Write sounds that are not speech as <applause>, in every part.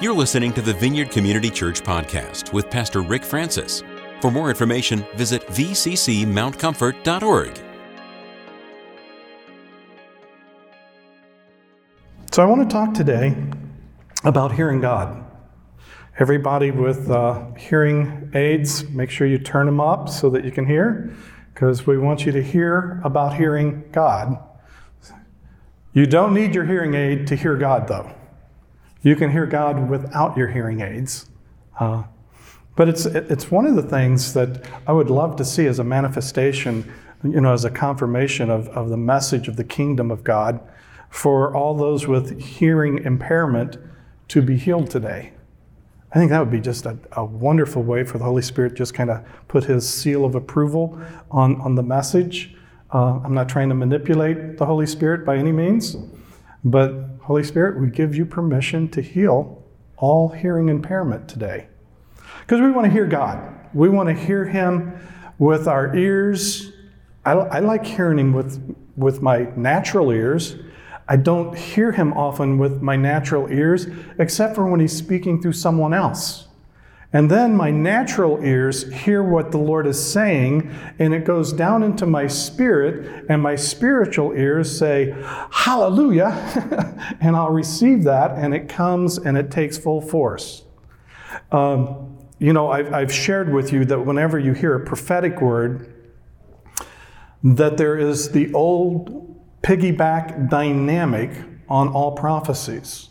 You're listening to the Vineyard Community Church podcast with Pastor Rick Francis. For more information, visit vccmountcomfort.org. So, I want to talk today about hearing God. Everybody with uh, hearing aids, make sure you turn them up so that you can hear, because we want you to hear about hearing God. You don't need your hearing aid to hear God, though. You can hear God without your hearing aids. Uh, but it's, it's one of the things that I would love to see as a manifestation, you know, as a confirmation of, of the message of the kingdom of God for all those with hearing impairment to be healed today. I think that would be just a, a wonderful way for the Holy Spirit just kind of put his seal of approval on, on the message. Uh, I'm not trying to manipulate the Holy Spirit by any means, but Holy Spirit, we give you permission to heal all hearing impairment today. Because we want to hear God. We want to hear Him with our ears. I, I, like hearing Him with, with my natural ears. I don't hear Him often with my natural ears, except for when He's speaking through someone else. And then my natural ears hear what the Lord is saying, and it goes down into my spirit, and my spiritual ears say, Hallelujah, <laughs> and I'll receive that, and it comes and it takes full force. Um, you know, I've, I've shared with you that whenever you hear a prophetic word, that there is the old piggyback dynamic on all prophecies.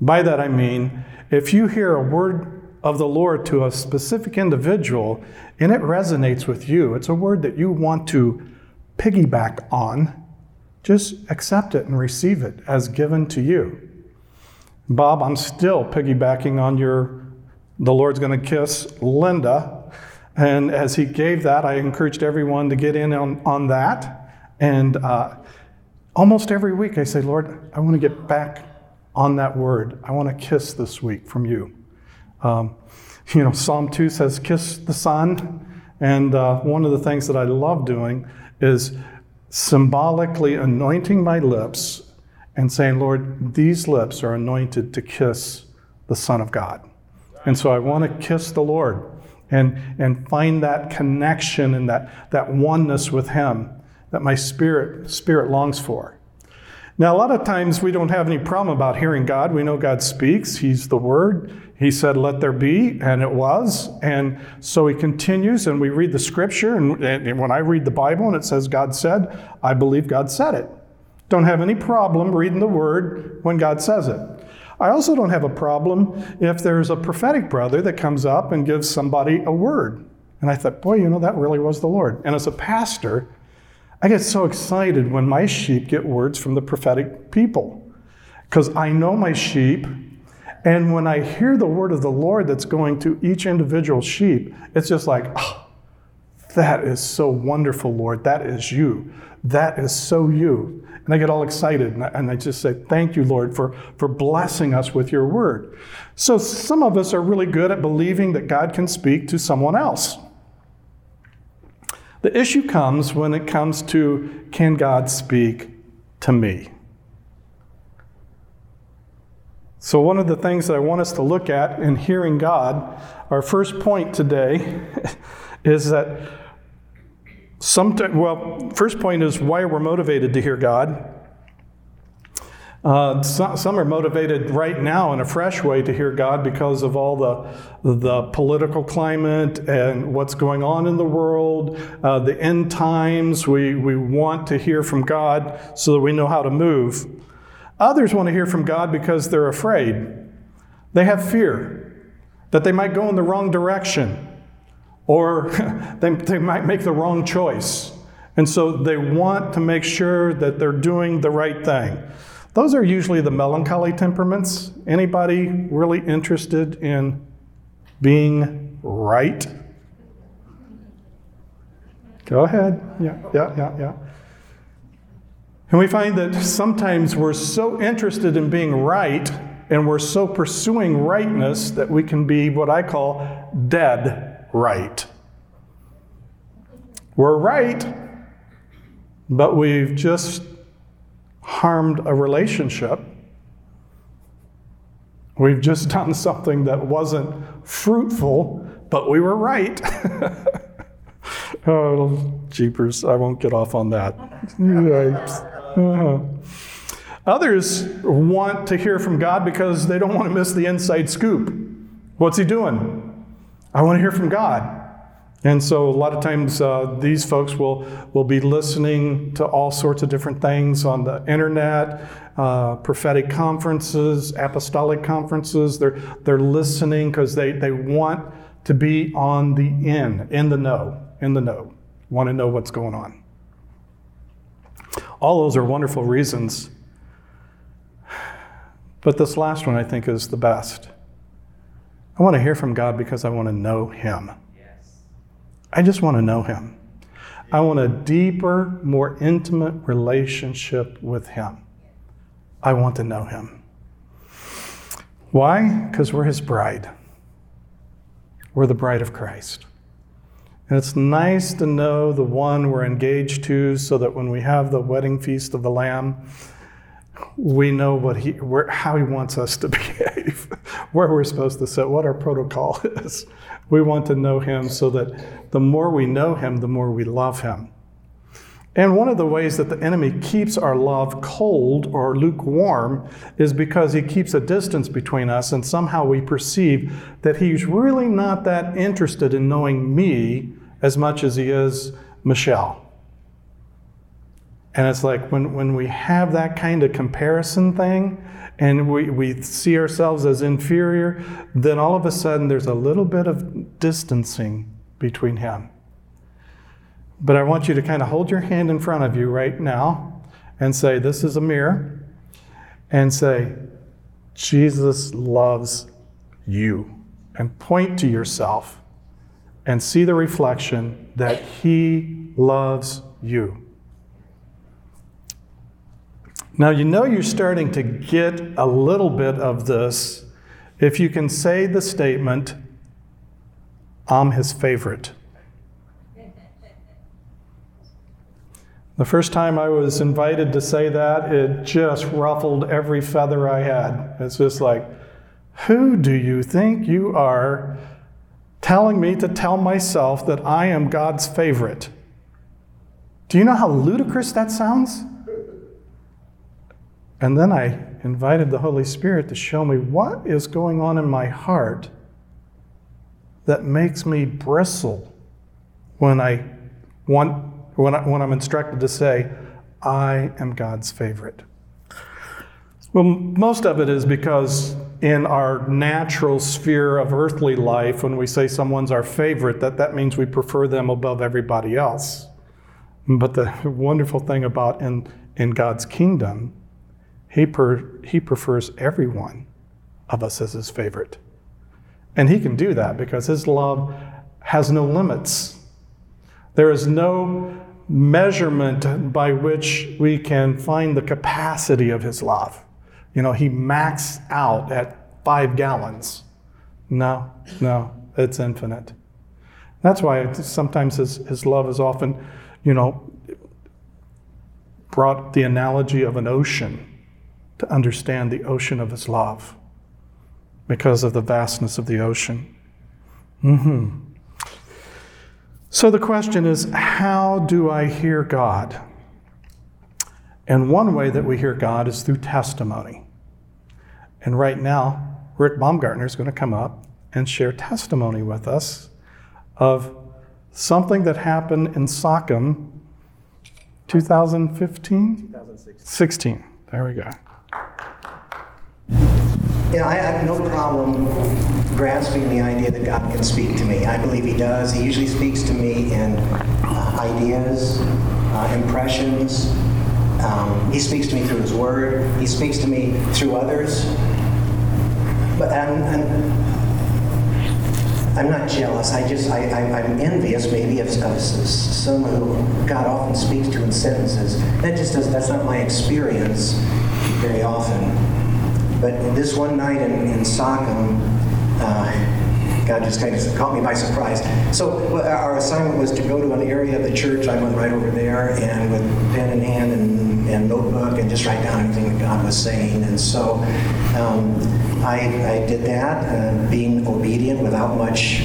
By that I mean, if you hear a word of the Lord to a specific individual and it resonates with you, it's a word that you want to piggyback on, just accept it and receive it as given to you. Bob, I'm still piggybacking on your, the Lord's going to kiss Linda. And as he gave that, I encouraged everyone to get in on, on that. And uh, almost every week I say, Lord, I want to get back on that word. I want to kiss this week from you. Um, <laughs> you know, Psalm 2 says, Kiss the Son. And uh, one of the things that I love doing is symbolically anointing my lips and saying, Lord, these lips are anointed to kiss the Son of God. And so I want to kiss the Lord and, and find that connection and that, that oneness with Him that my spirit, spirit longs for. Now, a lot of times we don't have any problem about hearing God. We know God speaks, He's the Word. He said, Let there be, and it was. And so He continues, and we read the scripture. And, and when I read the Bible and it says God said, I believe God said it. Don't have any problem reading the Word when God says it. I also don't have a problem if there's a prophetic brother that comes up and gives somebody a word. And I thought, boy, you know, that really was the Lord. And as a pastor, I get so excited when my sheep get words from the prophetic people because I know my sheep. And when I hear the word of the Lord that's going to each individual sheep, it's just like, oh, that is so wonderful, Lord. That is you. That is so you. And I get all excited and I, and I just say, Thank you, Lord, for, for blessing us with your word. So some of us are really good at believing that God can speak to someone else. The issue comes when it comes to can God speak to me? So, one of the things that I want us to look at in hearing God, our first point today <laughs> is that sometimes, well, first point is why we're motivated to hear God. Uh, some, some, are motivated right now in a fresh way to hear God because of all the, the political climate and what's going on in the world, uh, the end times. We, we want to hear from God so that we know how to move. Others want to hear from God because they're afraid. They have fear that they might go in the wrong direction or <laughs> they, they might make the wrong choice. And so they want to make sure that they're doing the right thing. Those are usually the melancholy temperaments. Anybody really interested in being right? Go ahead. Yeah, yeah, yeah, yeah. And we find that sometimes we're so interested in being right and we're so pursuing rightness that we can be what I call dead right. We're right, but we've just harmed a relationship, We've just done something that wasn't fruitful, but we were right. <laughs> oh, jeepers, I won't get off on that. <laughs> Uh-huh. Others want to hear from God because they don't want to miss the inside scoop. What's He doing? I want to hear from God. And so, a lot of times, uh, these folks will, will be listening to all sorts of different things on the internet, uh, prophetic conferences, apostolic conferences. They're, they're listening because they, they want to be on the in, in the know, in the know, want to know what's going on. All those are wonderful reasons. But this last one I think is the best. I want to hear from God because I want to know Him. Yes. I just want to know Him. I want a deeper, more intimate relationship with Him. I want to know Him. Why? Because we're His bride. We're the bride of Christ. And it's nice to know the one we're engaged to so that when we have the wedding feast of the Lamb, we know what he, where, how he wants us to <laughs> behave, where we're supposed to sit, what our protocol <laughs> is. We want to know him so that the more we know him, the more we love him. And one of the ways that the enemy keeps our love cold or lukewarm is because he keeps a distance between us, and somehow we perceive that he's really not that interested in knowing me as much as he is Michelle. And it's like when, when we have that kind of comparison thing and we, we see ourselves as inferior, then all of a sudden there's a little bit of distancing between him. But I want you to kind of hold your hand in front of you right now and say, This is a mirror, and say, Jesus loves you. And point to yourself and see the reflection that he loves you. Now, you know you're starting to get a little bit of this if you can say the statement, I'm his favorite. The first time I was invited to say that, it just ruffled every feather I had. It's just like, who do you think you are telling me to tell myself that I am God's favorite? Do you know how ludicrous that sounds? And then I invited the Holy Spirit to show me what is going on in my heart that makes me bristle when I want when, I, when I'm instructed to say, I am God's favorite. Well, most of it is because in our natural sphere of earthly life, when we say someone's our favorite, that, that means we prefer them above everybody else. But the <laughs> wonderful thing about in, in God's kingdom he, per, he prefers everyone of us as his favorite. And he can do that because his love has no limits. There is no measurement by which we can find the capacity of his love. You know, he maxed out at five gallons. No, no, it's infinite. That's why sometimes his, his love is often, you know, brought the analogy of an ocean to understand the ocean of His love because of the vastness of the ocean. Mm-hmm. So the question is how do I hear God? And one way that we hear God is through testimony. And right now, Rick Baumgartner is going to come up and share testimony with us of something that happened in Sockham 2015? 2016. 16. There we go. Know, I have no problem grasping the idea that God can speak to me. I believe He does. He usually speaks to me in uh, ideas, uh, impressions. Um, he speaks to me through His Word. He speaks to me through others. But I'm, I'm, I'm not jealous. I just I, I, am envious maybe of, of someone who God often speaks to in sentences. That just does. That's not my experience very often. But this one night in, in Sockham, uh, God just kind of caught me by surprise. So our assignment was to go to an area of the church. I went right over there and with pen in hand and, and notebook and just write down everything that God was saying. And so um, I, I, did that, uh, being obedient without much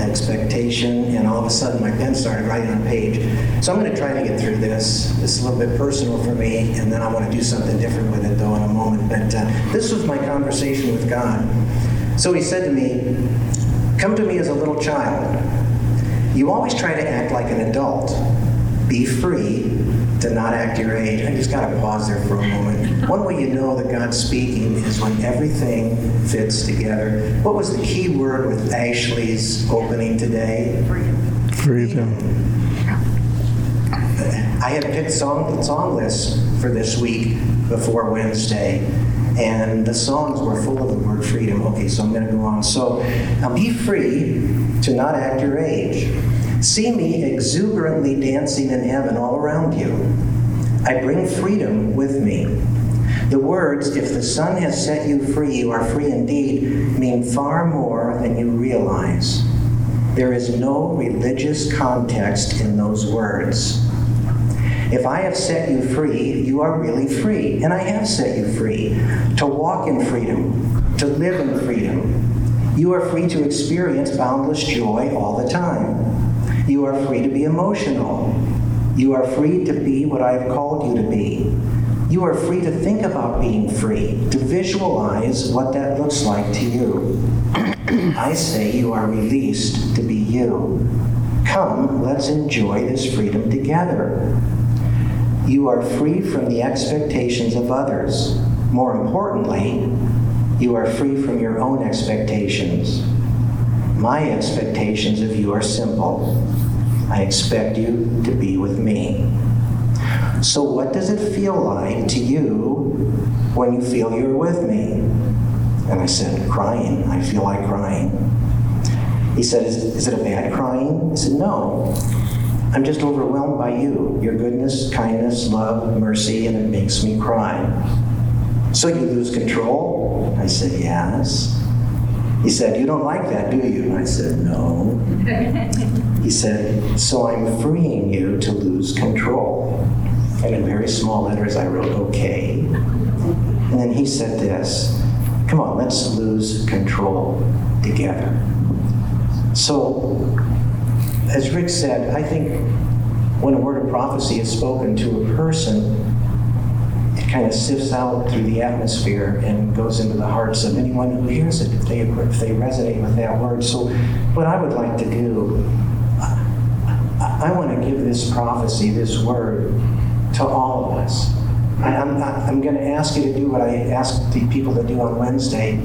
expectation, and all of a sudden my pen started writing on page. So I'm going to try to get through this. Is a little bit personal for me, and then I want to do something different with it, though, in a moment. But uh, this was my conversation with God. So he said to me, Come to me as a little child. You always try to act like an adult. Be free to not act your age. I just got to pause there for a moment. One way you know that God's speaking is when everything fits together. What was the key word with Ashley's opening today? Freedom. Freedom. I had picked song, song lists for this week before Wednesday, and the songs were full of the word freedom. Okay, so I'm going to go on. So, now be free to not act your age. See me exuberantly dancing in heaven all around you. I bring freedom with me. The words, if the Son has set you free, you are free indeed, mean far more than you realize. There is no religious context in those words. If I have set you free, you are really free. And I have set you free to walk in freedom, to live in freedom. You are free to experience boundless joy all the time. You are free to be emotional. You are free to be what I have called you to be. You are free to think about being free, to visualize what that looks like to you. <clears throat> I say you are released to be you. Come, let's enjoy this freedom together. You are free from the expectations of others. More importantly, you are free from your own expectations. My expectations of you are simple. I expect you to be with me. So, what does it feel like to you when you feel you're with me? And I said, Crying. I feel like crying. He said, Is, is it a bad crying? I said, No. I'm just overwhelmed by you, your goodness, kindness, love, mercy, and it makes me cry. So you lose control? I said, Yes. He said, You don't like that, do you? I said, No. <laughs> he said, So I'm freeing you to lose control. And in very small letters, I wrote, Okay. And then he said this Come on, let's lose control together. So, as Rick said, I think when a word of prophecy is spoken to a person, it kind of sifts out through the atmosphere and goes into the hearts of anyone who hears it if they, if they resonate with that word. So, what I would like to do, I, I want to give this prophecy, this word, to all of us. I'm, I'm going to ask you to do what I asked the people to do on Wednesday.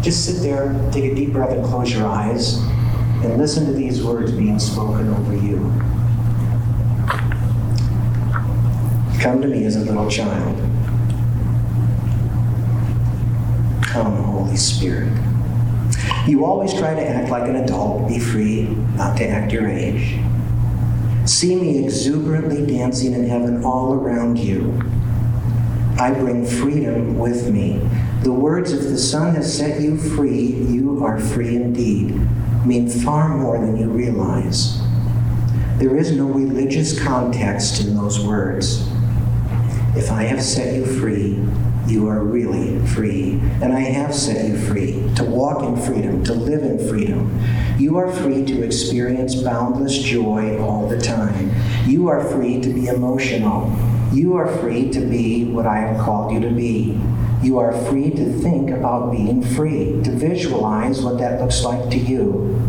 Just sit there, take a deep breath, and close your eyes, and listen to these words being spoken over you. Come to me as a little child. Come, Holy Spirit. You always try to act like an adult, be free, not to act your age. See me exuberantly dancing in heaven all around you. I bring freedom with me. The words, if the Son has set you free, you are free indeed, mean far more than you realize. There is no religious context in those words. If I have set you free, you are really free. And I have set you free to walk in freedom, to live in freedom. You are free to experience boundless joy all the time. You are free to be emotional. You are free to be what I have called you to be. You are free to think about being free, to visualize what that looks like to you.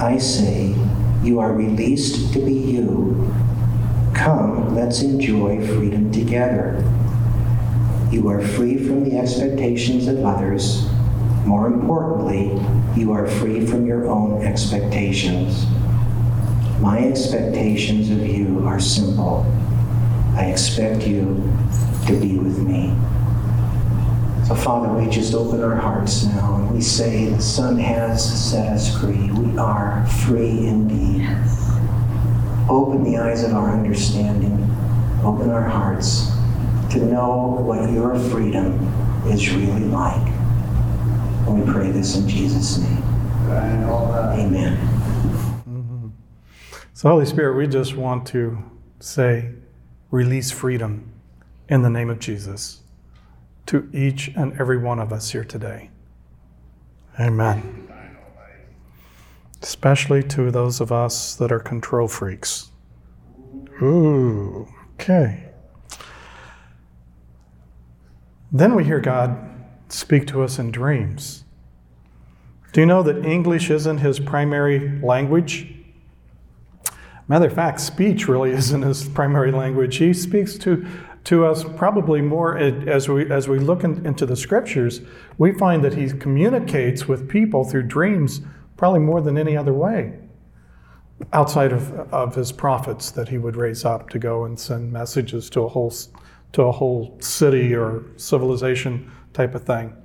I say, you are released to be you. Come, let's enjoy freedom together. You are free from the expectations of others. More importantly, you are free from your own expectations. My expectations of you are simple. I expect you to be with me. So, Father, we just open our hearts now and we say, The Son has set us free. We are free indeed. Open the eyes of our understanding, open our hearts to know what your freedom is really like. And we pray this in Jesus' name. Amen. So, Holy Spirit, we just want to say, release freedom in the name of Jesus to each and every one of us here today. Amen. Especially to those of us that are control freaks. Ooh, okay. Then we hear God speak to us in dreams. Do you know that English isn't his primary language? Matter of fact, speech really <laughs> isn't his primary language. He speaks to, to us probably more as we, as we look in, into the scriptures. We find that he communicates with people through dreams probably more than any other way, outside of, of his prophets that he would raise up to go and send messages to a whole, to a whole city or civilization type of thing.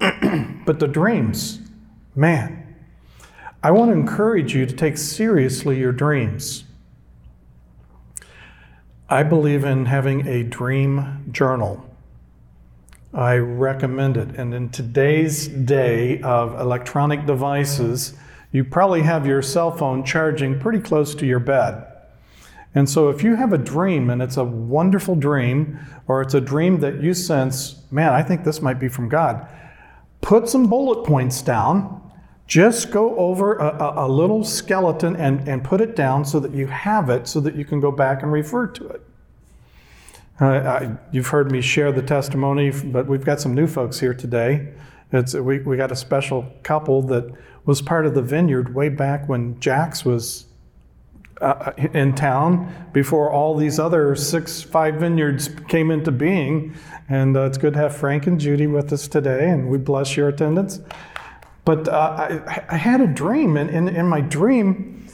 <clears throat> but the dreams, man, I want to encourage you to take seriously your dreams. I believe in having a dream journal. I recommend it. And in today's day of electronic devices, you probably have your cell phone charging pretty close to your bed. And so if you have a dream and it's a wonderful dream, or it's a dream that you sense, man, I think this might be from God, put some bullet points down just go over a, a, little skeleton and, and put it down so that you have it so that you can go back and refer to it. Uh, I, you've heard me share the testimony, but we've got some new folks here today. It's, we, we got a special couple that was part of the vineyard way back when Jax was uh, in town before all these other six, five vineyards came into being. And uh, it's good to have Frank and Judy with us today, and we bless your attendance. But uh, I, I, had a dream, and in, in my dream,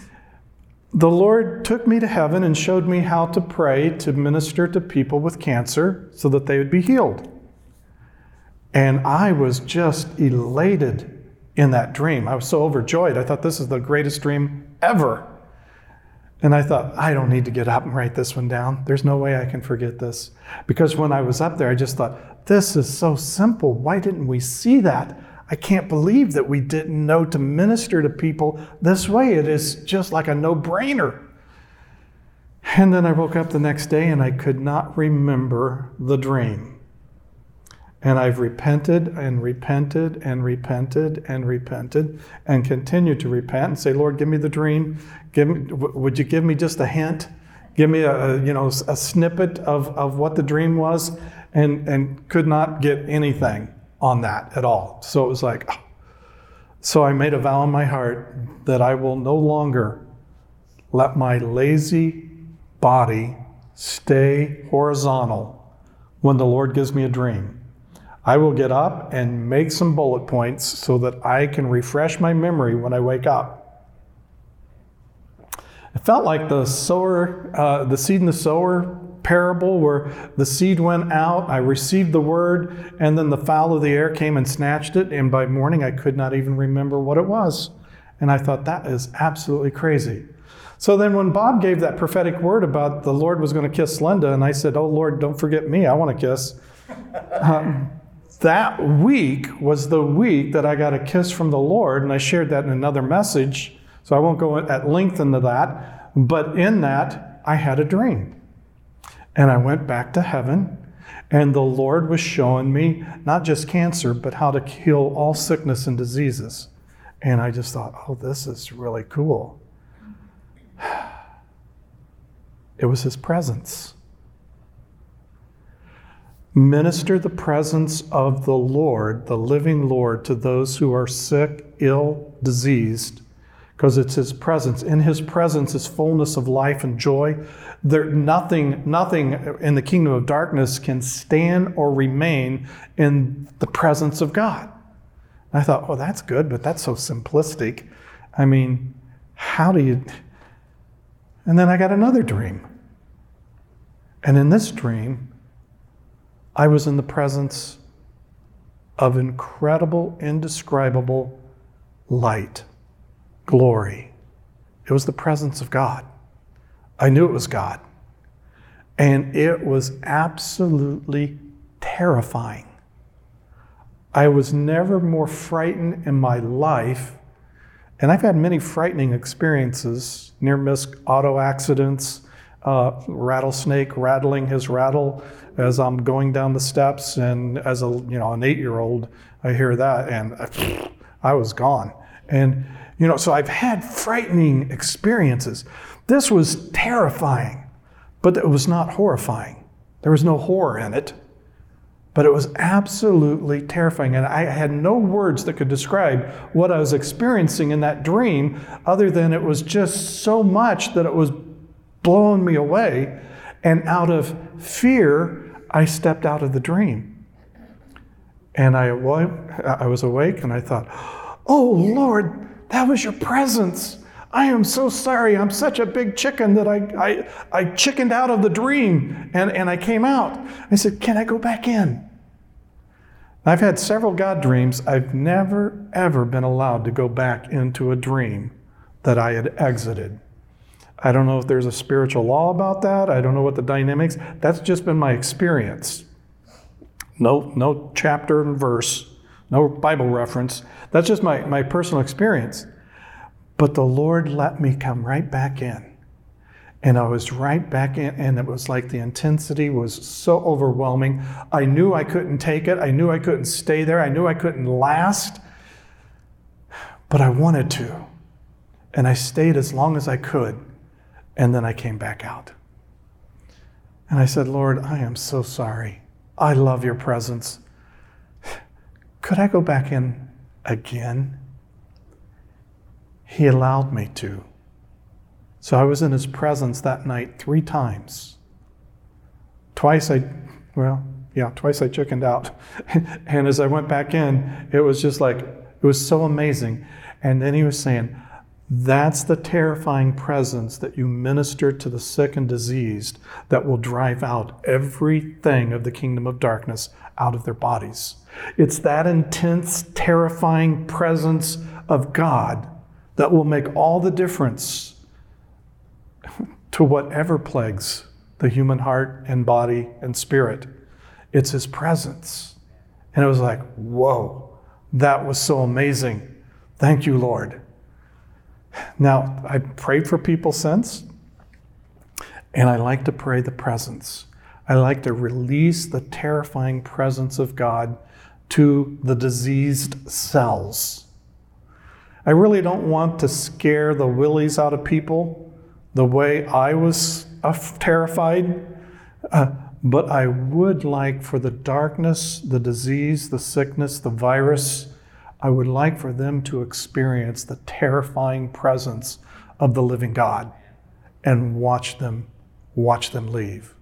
the Lord took me to heaven and showed me how to pray to minister to people with cancer so that they would be healed. And I was just elated in that dream. I was so overjoyed. I thought, this is the greatest dream ever. And I thought, I don't need to get up and write this one down. There's no way I can forget this. Because when I was up there, I just thought, this is so simple. Why didn't we see that? I can't believe that we didn't know to minister to people this way. It is just like a no brainer. And then I woke up the next day and I could not remember the dream. And I've repented and repented and repented and repented and continue to repent and say, Lord, give me the dream. Give me, would you give me just a hint? Give me a, you know, a snippet of, of what the dream was and, and could not get anything on that at all. So it was like, oh. so I made a vow in my heart that I will no longer let my lazy body stay horizontal when the Lord gives me a dream. I will get up and make some bullet points so that I can refresh my memory when I wake up. It felt like the sower, uh, the seed in the sower parable where the seed went out, I received the word, and then the fowl of the air came and snatched it, and by morning I could not even remember what it was. And I thought, that is absolutely crazy. So then, when Bob gave that prophetic word about the Lord was going to kiss Linda, and I said, Oh Lord, don't forget me, I want to kiss. <laughs> Um, that week was the week that I got a kiss from the Lord, and I shared that in another message, so I won't go at length into that. But in that, I had a dream. And I went back to heaven, and the Lord was showing me not just cancer, but how to heal all sickness and diseases. And I just thought, oh, this is really cool. <sighs> It was His presence. Minister the presence of the Lord, the living Lord, to those who are sick, ill, diseased, because it's his presence. In his presence is fullness of life and joy. There, nothing, nothing in the kingdom of darkness can stand or remain in the presence of God. And I thought, oh, that's good, but that's so simplistic. I mean, how do you. And then I got another dream. And in this dream, I was in the presence of incredible, indescribable light glory. It was the presence of God. I knew it was God. And it was absolutely terrifying. I was never more frightened in my life And I've had many frightening experiences near miss auto accidents, uh, rattlesnake rattling his rattle as I'm going down the steps. And as a, you know, an eight year old, I hear that and I, I was gone. And, you know, so I've had frightening experiences. This was terrifying, but it was not horrifying. There was no horror in it, but it was absolutely terrifying. And I had no words that could describe what I was experiencing in that dream, other than it was just so much that it was blowing me away. And out of fear, I stepped out of the dream. And I, I was awake and I thought, oh Lord, that was your presence. I am so sorry. I'm such a big chicken that I, I, I chickened out of the dream and, and I came out. I said, Can I go back in? I've had several God dreams. I've never, ever been allowed to go back into a dream that I had exited. I don't know if there's a spiritual law about that. I don't know what the dynamics. That's just been my experience. No, no chapter and verse, no Bible reference. That's just my, my personal experience. But the Lord let me come right back in. And I was right back in, and it was like the intensity was so overwhelming. I knew I couldn't take it. I knew I couldn't stay there. I knew I couldn't last. But I wanted to. And I stayed as long as I could. And then I came back out. And I said, Lord, I am so sorry. I love your presence. Could I go back in again? He allowed me to. So I was in his presence that night three times. Twice I, well, yeah, twice I chickened out. <laughs> and as I went back in, it was just like, it was so amazing. And then he was saying, that's the terrifying presence that you minister to the sick and diseased that will drive out everything of the kingdom of darkness out of their bodies. It's that intense, terrifying presence of God that will make all the difference to whatever plagues the human heart and body and spirit. It's His presence. And it was like, whoa, that was so amazing. Thank you, Lord. Now, I prayed for people since, and I like to pray the presence. I like to release the terrifying presence of God to the diseased cells. I really don't want to scare the willies out of people the way I was uh, terrified, uh, but I would like for the darkness, the disease, the sickness, the virus, I would like for them to experience the terrifying presence of the living God and watch them watch them leave.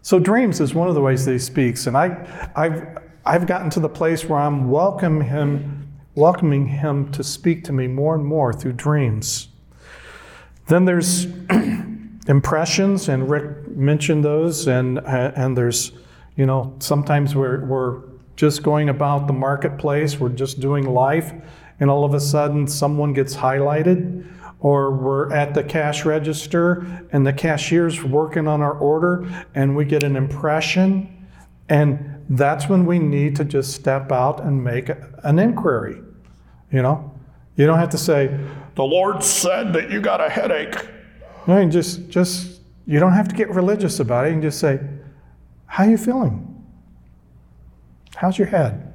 So dreams is one of the ways that he speaks, and I, I've I've gotten to the place where I'm welcoming him, welcoming him to speak to me more and more through dreams. Then there's <clears throat> impressions, and Rick mentioned those, and and there's, you know, sometimes we're we're just going about the marketplace, we're just doing life, and all of a sudden someone gets highlighted, or we're at the cash register and the cashier's working on our order and we get an impression, and that's when we need to just step out and make an inquiry. You know, you don't have to say, "The Lord said that you got a headache." I mean, just just you don't have to get religious about it. You can just say, "How are you feeling?" How's your head?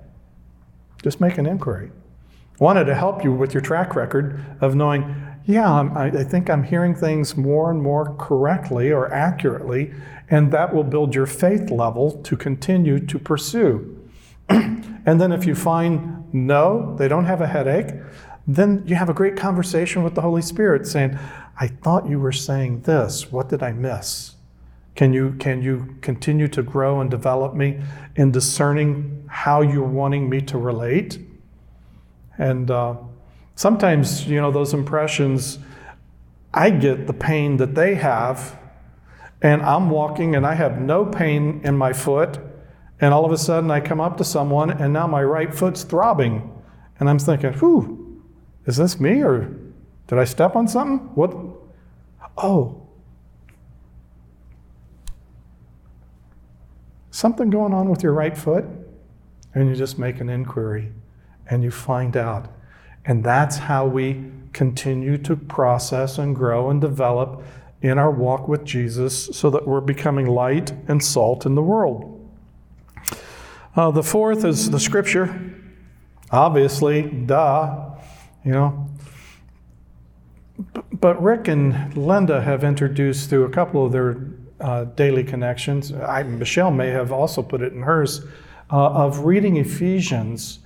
Just make an inquiry. Wanted to help you with your track record of knowing, yeah, I, I think I'm hearing things more and more correctly or accurately, and that will build your faith level to continue to pursue. <clears throat> and then if you find no, they don't have a headache, then you have a great conversation with the Holy Spirit saying, I thought you were saying this. What did I miss? Can you, can you continue to grow and develop me in discerning how you're wanting me to relate? And uh, sometimes, you know, those impressions, I get the pain that they have, and I'm walking and I have no pain in my foot, and all of a sudden I come up to someone and now my right foot's throbbing. And I'm thinking, whew, is this me or did I step on something? What? Oh, something going on with your right foot? And you just make an inquiry and you find out. And that's how we continue to process and grow and develop in our walk with Jesus so that we're becoming light and salt in the world. Uh, the fourth is the scripture. Obviously, duh, you know. But Rick and Linda have introduced through a couple of their uh, daily connections, I, Michelle may have also put it in hers, uh, of reading Ephesians,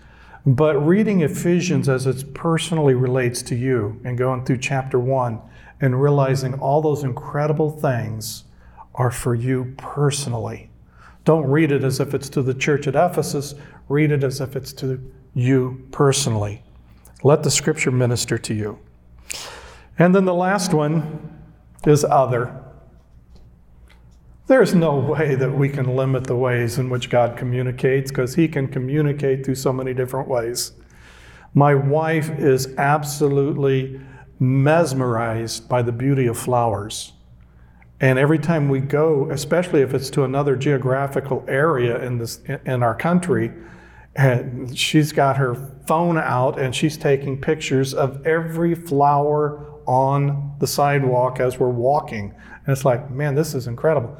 but reading Ephesians as it personally relates to you and going through chapter one and realizing all those incredible things are for you personally. Don't read it as if it's to the church at Ephesus, read it as if it's to you personally. Let the scripture minister to you. And then the last one is other. There's no way that we can limit the ways in which God communicates because He can communicate through so many different ways. My wife is absolutely mesmerized by the beauty of flowers. And every time we go, especially if it's to another geographical area in, this, in our country, and she's got her phone out and she's taking pictures of every flower on the sidewalk as we're walking. And it's like, man, this is incredible.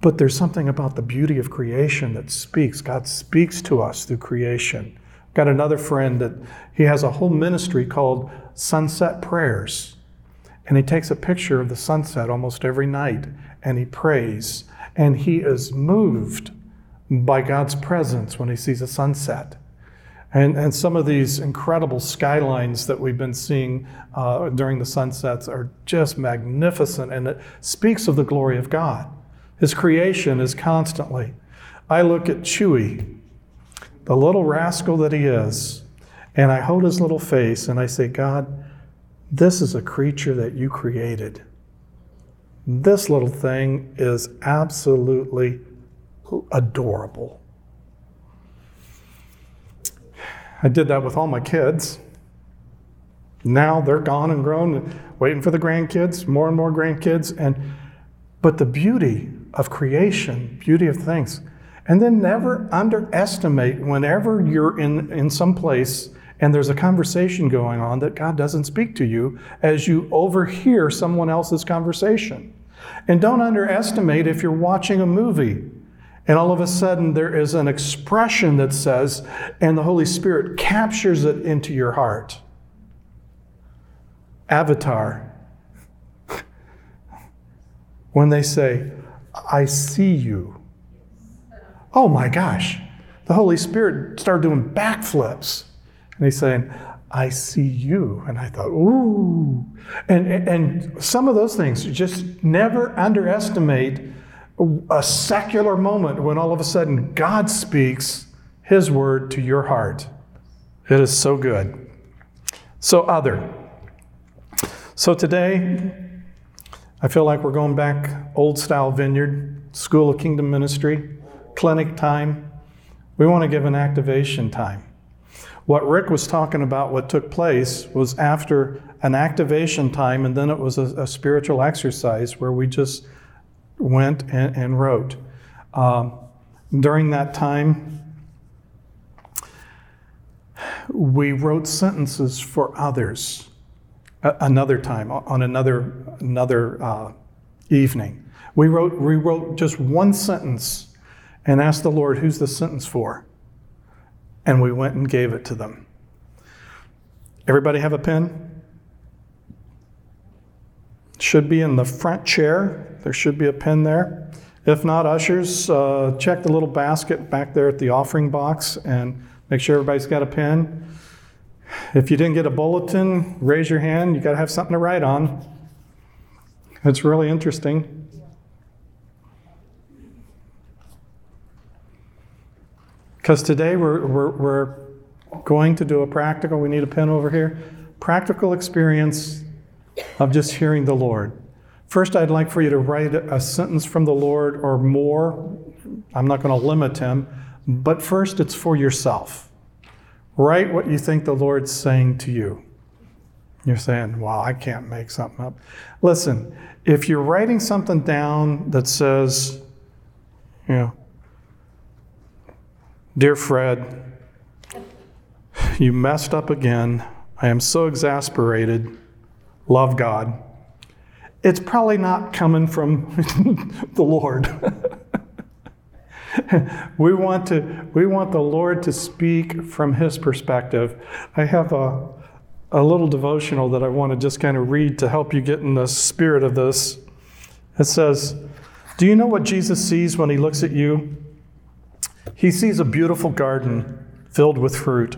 But there's something about the beauty of creation that speaks. God speaks to us through creation. I've got another friend that he has a whole ministry called Sunset Prayers. And he takes a picture of the sunset almost every night and he prays. And he is moved by God's presence when he sees a sunset. And, and some of these incredible skylines that we've been seeing uh, during the sunsets are just magnificent, and it speaks of the glory of God. His creation is constantly. I look at Chewy, the little rascal that he is, and I hold his little face and I say, God, this is a creature that you created. This little thing is absolutely adorable. I did that with all my kids. Now they're gone and grown, waiting for the grandkids, more and more grandkids. And but the beauty of creation, beauty of things. And then never underestimate whenever you're in, in some place and there's a conversation going on that God doesn't speak to you as you overhear someone else's conversation. And don't underestimate if you're watching a movie and all of a sudden, there is an expression that says, and the Holy Spirit captures it into your heart. Avatar. <laughs> when they say, I see you. Oh my gosh. The Holy Spirit started doing backflips. And he's saying, I see you. And I thought, ooh. And, and some of those things, just never underestimate a secular moment when all of a sudden God speaks His word to your heart. It is so good. So, other. So, today, I feel like we're going back old style vineyard, School of Kingdom Ministry, clinic time. We want to give an activation time. What Rick was talking about, what took place, was after an activation time, and then it was a, a spiritual exercise where we just went and, and wrote. Um, during that time, we wrote sentences for others. another time, on another another uh, evening, we wrote we wrote just one sentence, and asked the Lord, "Who's the sentence for?" And we went and gave it to them. Everybody have a pen? Should be in the front chair. There should be a pin there. If not, ushers, uh, check the little basket back there at the offering box and make sure everybody's got a pin. If you didn't get a bulletin, raise your hand. You got to have something to write on. It's really interesting. Because today we're, we're, we're going to do a practical, we need a pen over here, practical experience of just hearing the Lord. First, I'd like for you to write a sentence from the Lord or more. I'm not going to limit him, but first, it's for yourself. Write what you think the Lord's saying to you. You're saying, well, I can't make something up. Listen, if you're writing something down that says, you know, Dear Fred, you messed up again. I am so exasperated, love God. It's probably not coming from <laughs> the Lord. <laughs> we want to we want the Lord to speak from his perspective. I have a a little devotional that I want to just kind of read to help you get in the spirit of this. It says, Do you know what Jesus sees when he looks at you? He sees a beautiful garden filled with fruit.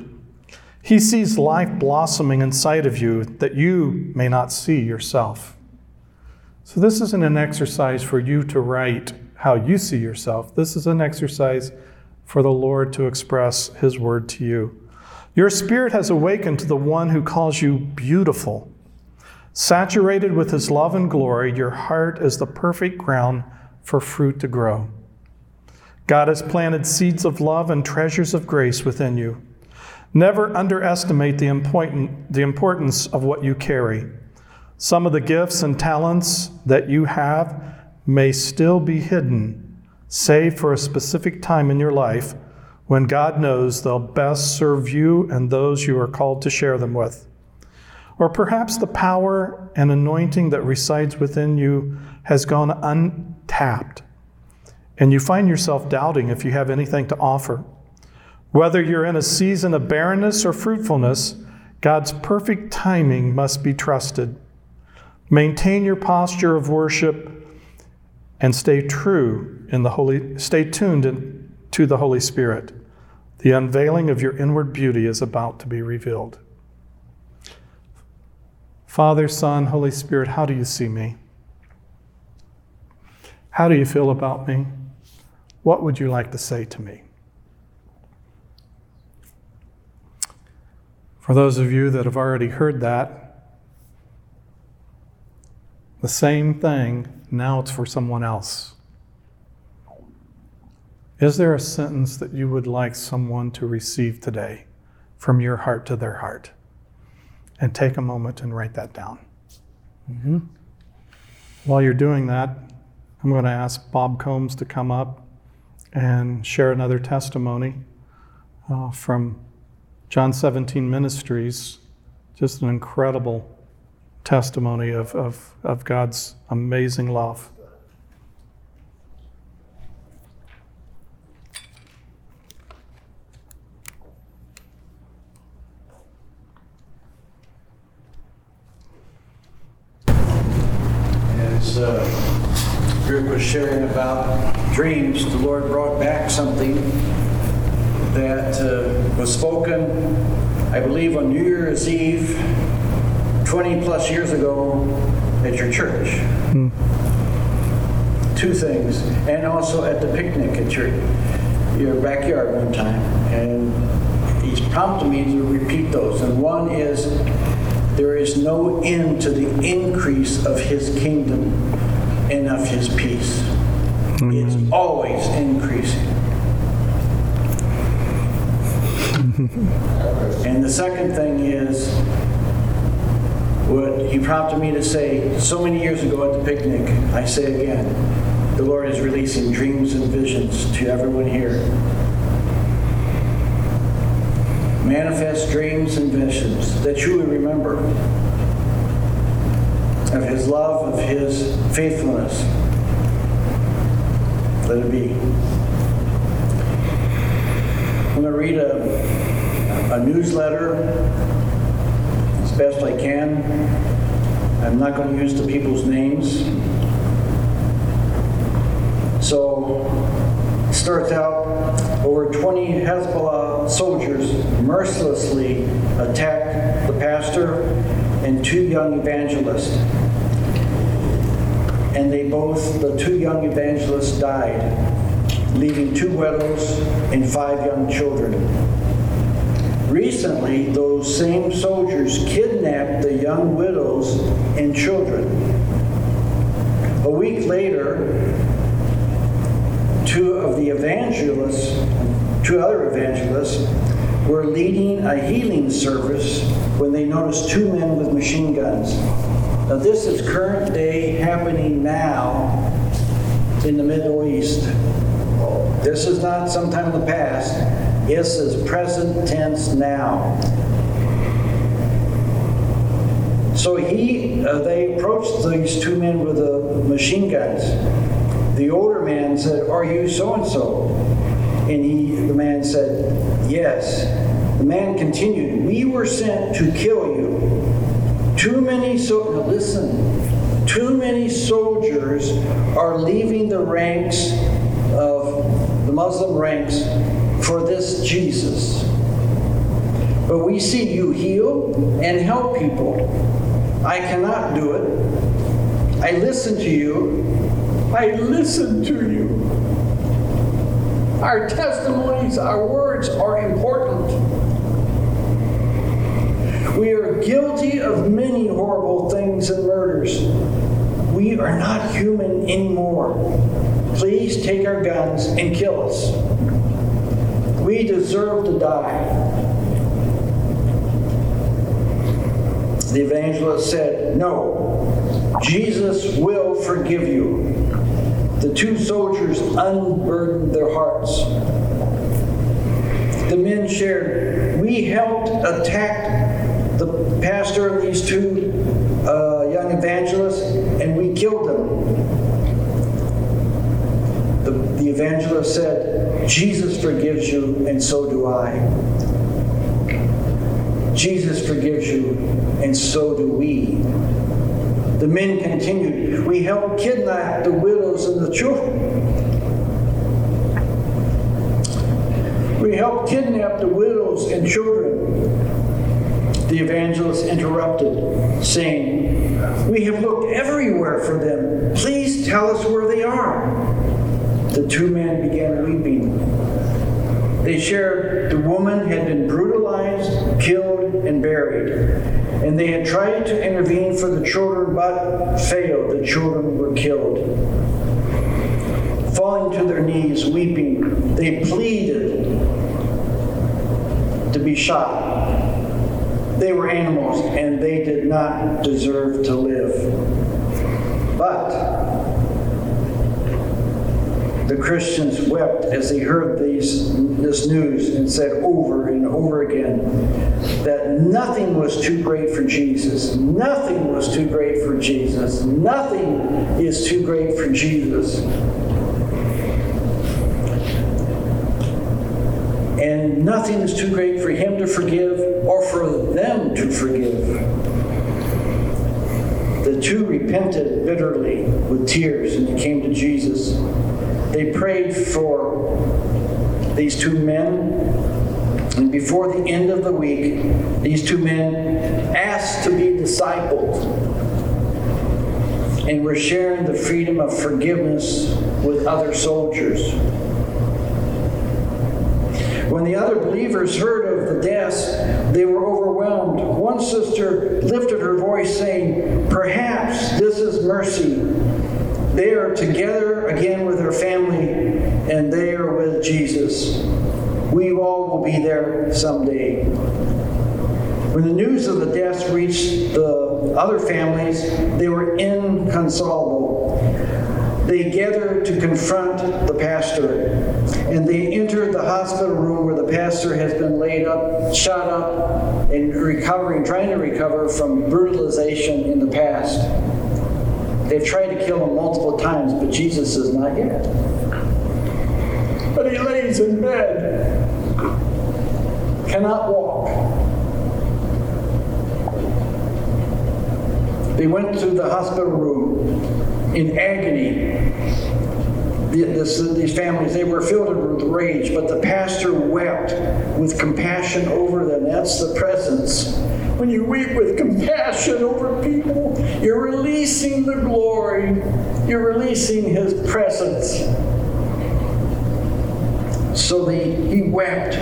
He sees life blossoming inside of you that you may not see yourself. So, this isn't an exercise for you to write how you see yourself. This is an exercise for the Lord to express His word to you. Your spirit has awakened to the one who calls you beautiful. Saturated with his love and glory, your heart is the perfect ground for fruit to grow. God has planted seeds of love and treasures of grace within you. Never underestimate the, important, the importance of what you carry. Some of the gifts and talents that you have may still be hidden, save for a specific time in your life when God knows they'll best serve you and those you are called to share them with. Or perhaps the power and anointing that resides within you has gone untapped, and you find yourself doubting if you have anything to offer. Whether you're in a season of barrenness or fruitfulness, God's perfect timing must be trusted. Maintain your posture of worship and stay true in the holy stay tuned in to the Holy Spirit. The unveiling of your inward beauty is about to be revealed. Father, Son, Holy Spirit, how do you see me? How do you feel about me? What would you like to say to me? For those of you that have already heard that, the same thing, now it's for someone else. Is there a sentence that you would like someone to receive today from your heart to their heart? And take a moment and write that down. Mm-hmm. While you're doing that, I'm going to ask Bob Combs to come up and share another testimony uh, from John 17 Ministries. Just an incredible testimony of, of, of God's amazing love. As uh, Rick was sharing about dreams, the Lord brought back something that uh, was spoken, believe, on New Year's Eve 20 plus years ago at your church. Hmm. Two things, and also at the picnic at your your backyard one time, and he's prompted me to repeat those. And one is there is no end to the increase of his kingdom and of his peace. Amen. It's always increasing. <laughs> and the second thing is what he prompted me to say so many years ago at the picnic. I say again, the Lord is releasing dreams and visions to everyone here manifest dreams and visions that you would remember of his love, of his faithfulness. Let it be. I'm going to read a, a newsletter as best I can. I'm not going to use the people's names. So, it starts out over 20 Hezbollah soldiers mercilessly attacked the pastor and two young evangelists. And they both, the two young evangelists, died, leaving two widows and five young children. Recently, those same soldiers kidnapped the young widows and children. A week later, two of the evangelists, two other evangelists, were leading a healing service when they noticed two men with machine guns. Now, this is current day happening now in the Middle East. This is not sometime in the past. This is present tense now. So he, uh, they approached these two men with the machine guns. The older man said, "Are you so and so?" And he, the man said, "Yes." The man continued, "We were sent to kill you. Too many so now listen. Too many soldiers are leaving the ranks of the Muslim ranks for this Jesus." But we see you heal and help people. I cannot do it. I listen to you. I listen to you. Our testimonies, our words are important. We are guilty of many horrible things and murders. We are not human anymore. Please take our guns and kill us. We deserve to die. The evangelist said, No, Jesus will forgive you. The two soldiers unburdened their hearts. The men shared, We helped attack the pastor of these two uh, young evangelists, and we killed them. The, the evangelist said, Jesus forgives you, and so do I. Jesus forgives you, and so do we. The men continued, We helped kidnap the widows and the children. We helped kidnap the widows and children. The evangelist interrupted, saying, We have looked everywhere for them. Please tell us where they are. The two men began weeping. They shared the woman had been brutalized, killed, and buried. And they had tried to intervene for the children but failed. The children were killed. Falling to their knees, weeping, they pleaded to be shot. They were animals and they did not deserve to live. But the Christians wept as they heard these, this news and said over and over again that nothing was too great for Jesus. Nothing was too great for Jesus. Nothing is too great for Jesus. And nothing is too great for Him to forgive or for them to forgive. The two repented bitterly with tears and they came to Jesus. They prayed for these two men, and before the end of the week, these two men asked to be discipled and were sharing the freedom of forgiveness with other soldiers. When the other believers heard of the deaths, they were overwhelmed. One sister lifted her voice, saying, Perhaps this is mercy they are together again with their family, and they are with Jesus. We all will be there someday. When the news of the deaths reached the other families, they were inconsolable. They gathered to confront the pastor, and they entered the hospital room where the pastor has been laid up, shot up, and recovering, trying to recover from brutalization in the past. They've tried to kill him multiple times, but Jesus is not yet. But he lays in bed, cannot walk. They went to the hospital room in agony. This, these families, they were filled with rage, but the pastor wept with compassion over them. That's the presence when you weep with compassion over people, you're releasing the glory, you're releasing His presence. So they, he wept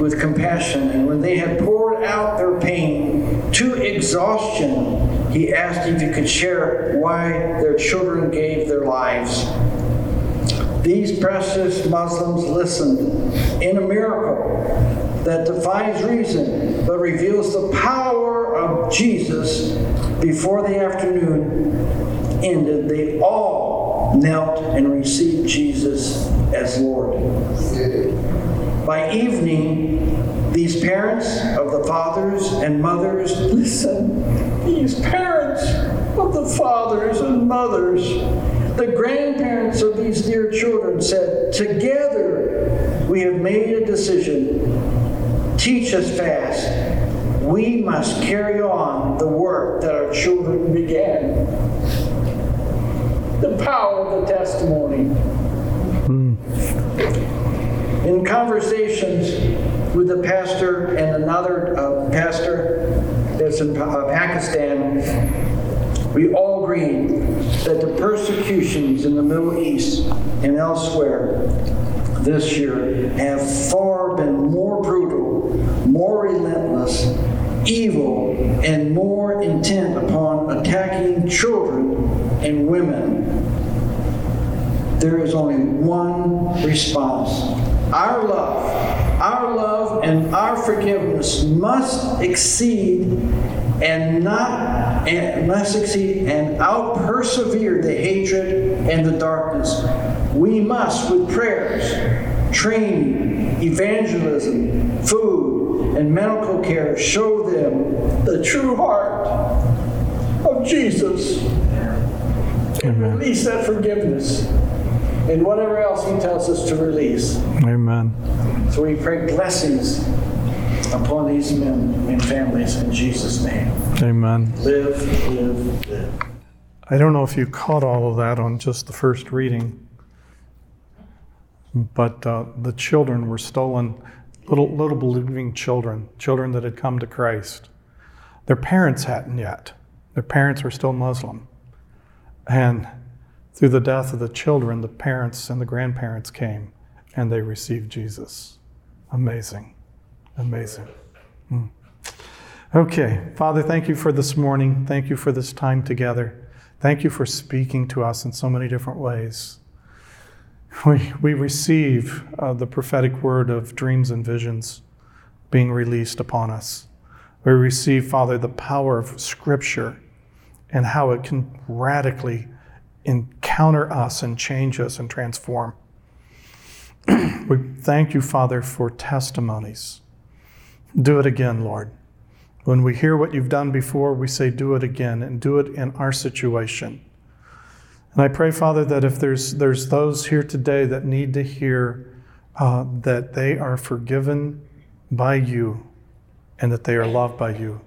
with compassion, and when they had poured out their pain to exhaustion, he asked if he could share why their children gave their lives. These precious Muslims listened in a miracle that defies reason but reveals the power of Jesus before the afternoon ended. They all knelt and received Jesus as Lord. By evening, These parents of the fathers and mothers, listen, these parents of the fathers and mothers, the grandparents of these dear children said, Together we have made a decision. Teach us fast. We must carry on the work that our children began. The power of the testimony. In conversations with a pastor and another uh, pastor that's in uh, Pakistan, we all agreed that the persecutions in the Middle East and elsewhere this year have far been more brutal, more relentless, evil, and more intent upon attacking children and women. There is only one response. Our love, our love and our forgiveness must exceed and not and must exceed and out persevere the hatred and the darkness. We must, with prayers, training, evangelism, food, and medical care, show them the true heart of Jesus and release that forgiveness and whatever else He tells us to release. Amen. So we pray blessings upon these men and families in Jesus' name. Amen. Live, live, live. I don't know if you caught all of that on just the first reading, but uh, the children were stolen, little, little believing children, children that had come to Christ. Their parents hadn't yet. Their parents were still Muslim. And through the death of the children, the parents and the grandparents came and they received Jesus. Amazing. Amazing. Mm. Okay, Father, thank you for this morning. Thank you for this time together. Thank you for speaking to us in so many different ways. <laughs> We, we receive uh, the prophetic word of dreams and visions being released upon us. We receive, Father, the power of Scripture and how it can radically encounter us and change us and transform. <clears throat> we thank you, Father, for testimonies. Do it again, Lord. When we hear what you've done before, we say, do it again and do it in our situation. And I pray, Father, that if there's, there's those here today that need to hear uh, that they are forgiven by you and that they are loved by you,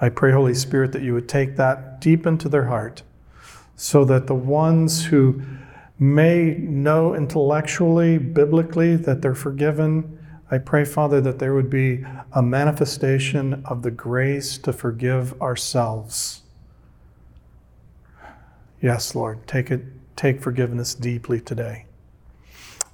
I pray, Holy Spirit, that you would take that deep into their heart so that the ones who may know intellectually, biblically, that they're forgiven, I pray, Father, that there would be a manifestation of the grace to forgive ourselves. Yes, Lord, take it, take forgiveness deeply today.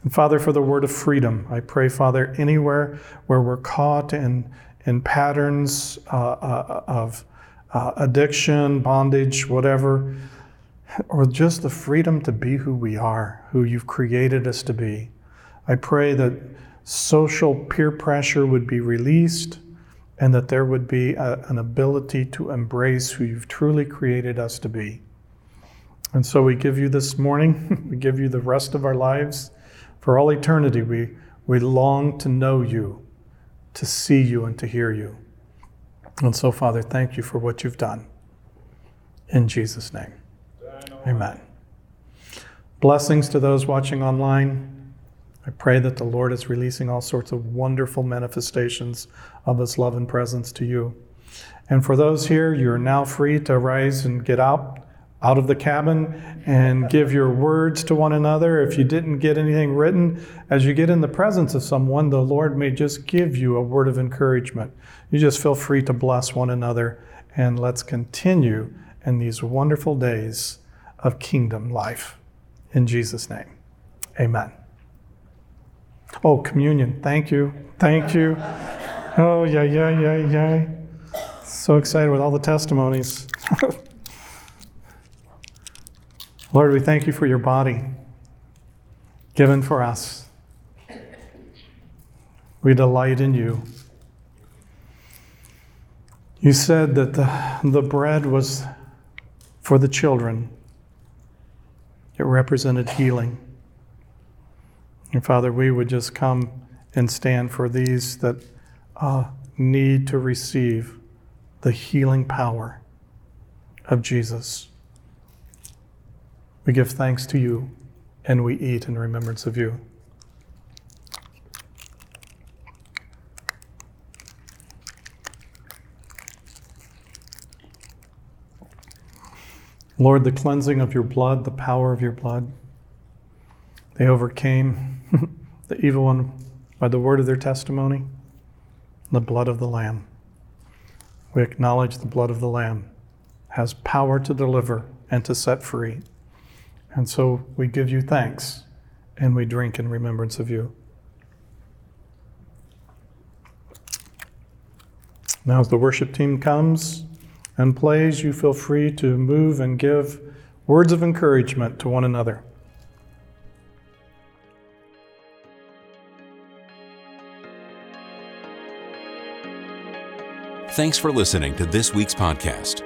And Father, for the word of freedom, I pray, Father, anywhere where we're caught in, in patterns uh, uh, of uh, addiction, bondage, whatever, or just the freedom to be who we are, who you've created us to be. I pray that social peer pressure would be released and that there would be a, an ability to embrace who you've truly created us to be. And so we give you this morning, <laughs> we give you the rest of our lives. For all eternity, we, we long to know you, to see you, and to hear you. And so, Father, thank you for what you've done. In Jesus' name. Amen. Blessings to those watching online. I pray that the Lord is releasing all sorts of wonderful manifestations of His love and presence to you. And for those here, you're now free to rise and get out out of the cabin and give your words to one another. If you didn't get anything written, as you get in the presence of someone, the Lord may just give you a word of encouragement. You just feel free to bless one another, and let's continue in these wonderful days of kingdom life. In Jesus' name, amen. Oh, communion. Thank you. Thank you. Oh, yeah, yeah, yeah, yeah. So excited with all the testimonies. <laughs> Lord, we thank you for your body given for us. We delight in you. You said that the, the bread was for the children, it represented healing. And Father, we would just come and stand for these that uh, need to receive the healing power of Jesus. We give thanks to you and we eat in remembrance of you. Lord, the cleansing of your blood, the power of your blood, they overcame <laughs> the evil one by the word of their testimony, the blood of the Lamb. We acknowledge the blood of the Lamb has power to deliver and to set free. And so we give you thanks and we drink in remembrance of you. Now, as the worship team comes and plays, you feel free to move and give words of encouragement to one another. Thanks for listening to this week's podcast.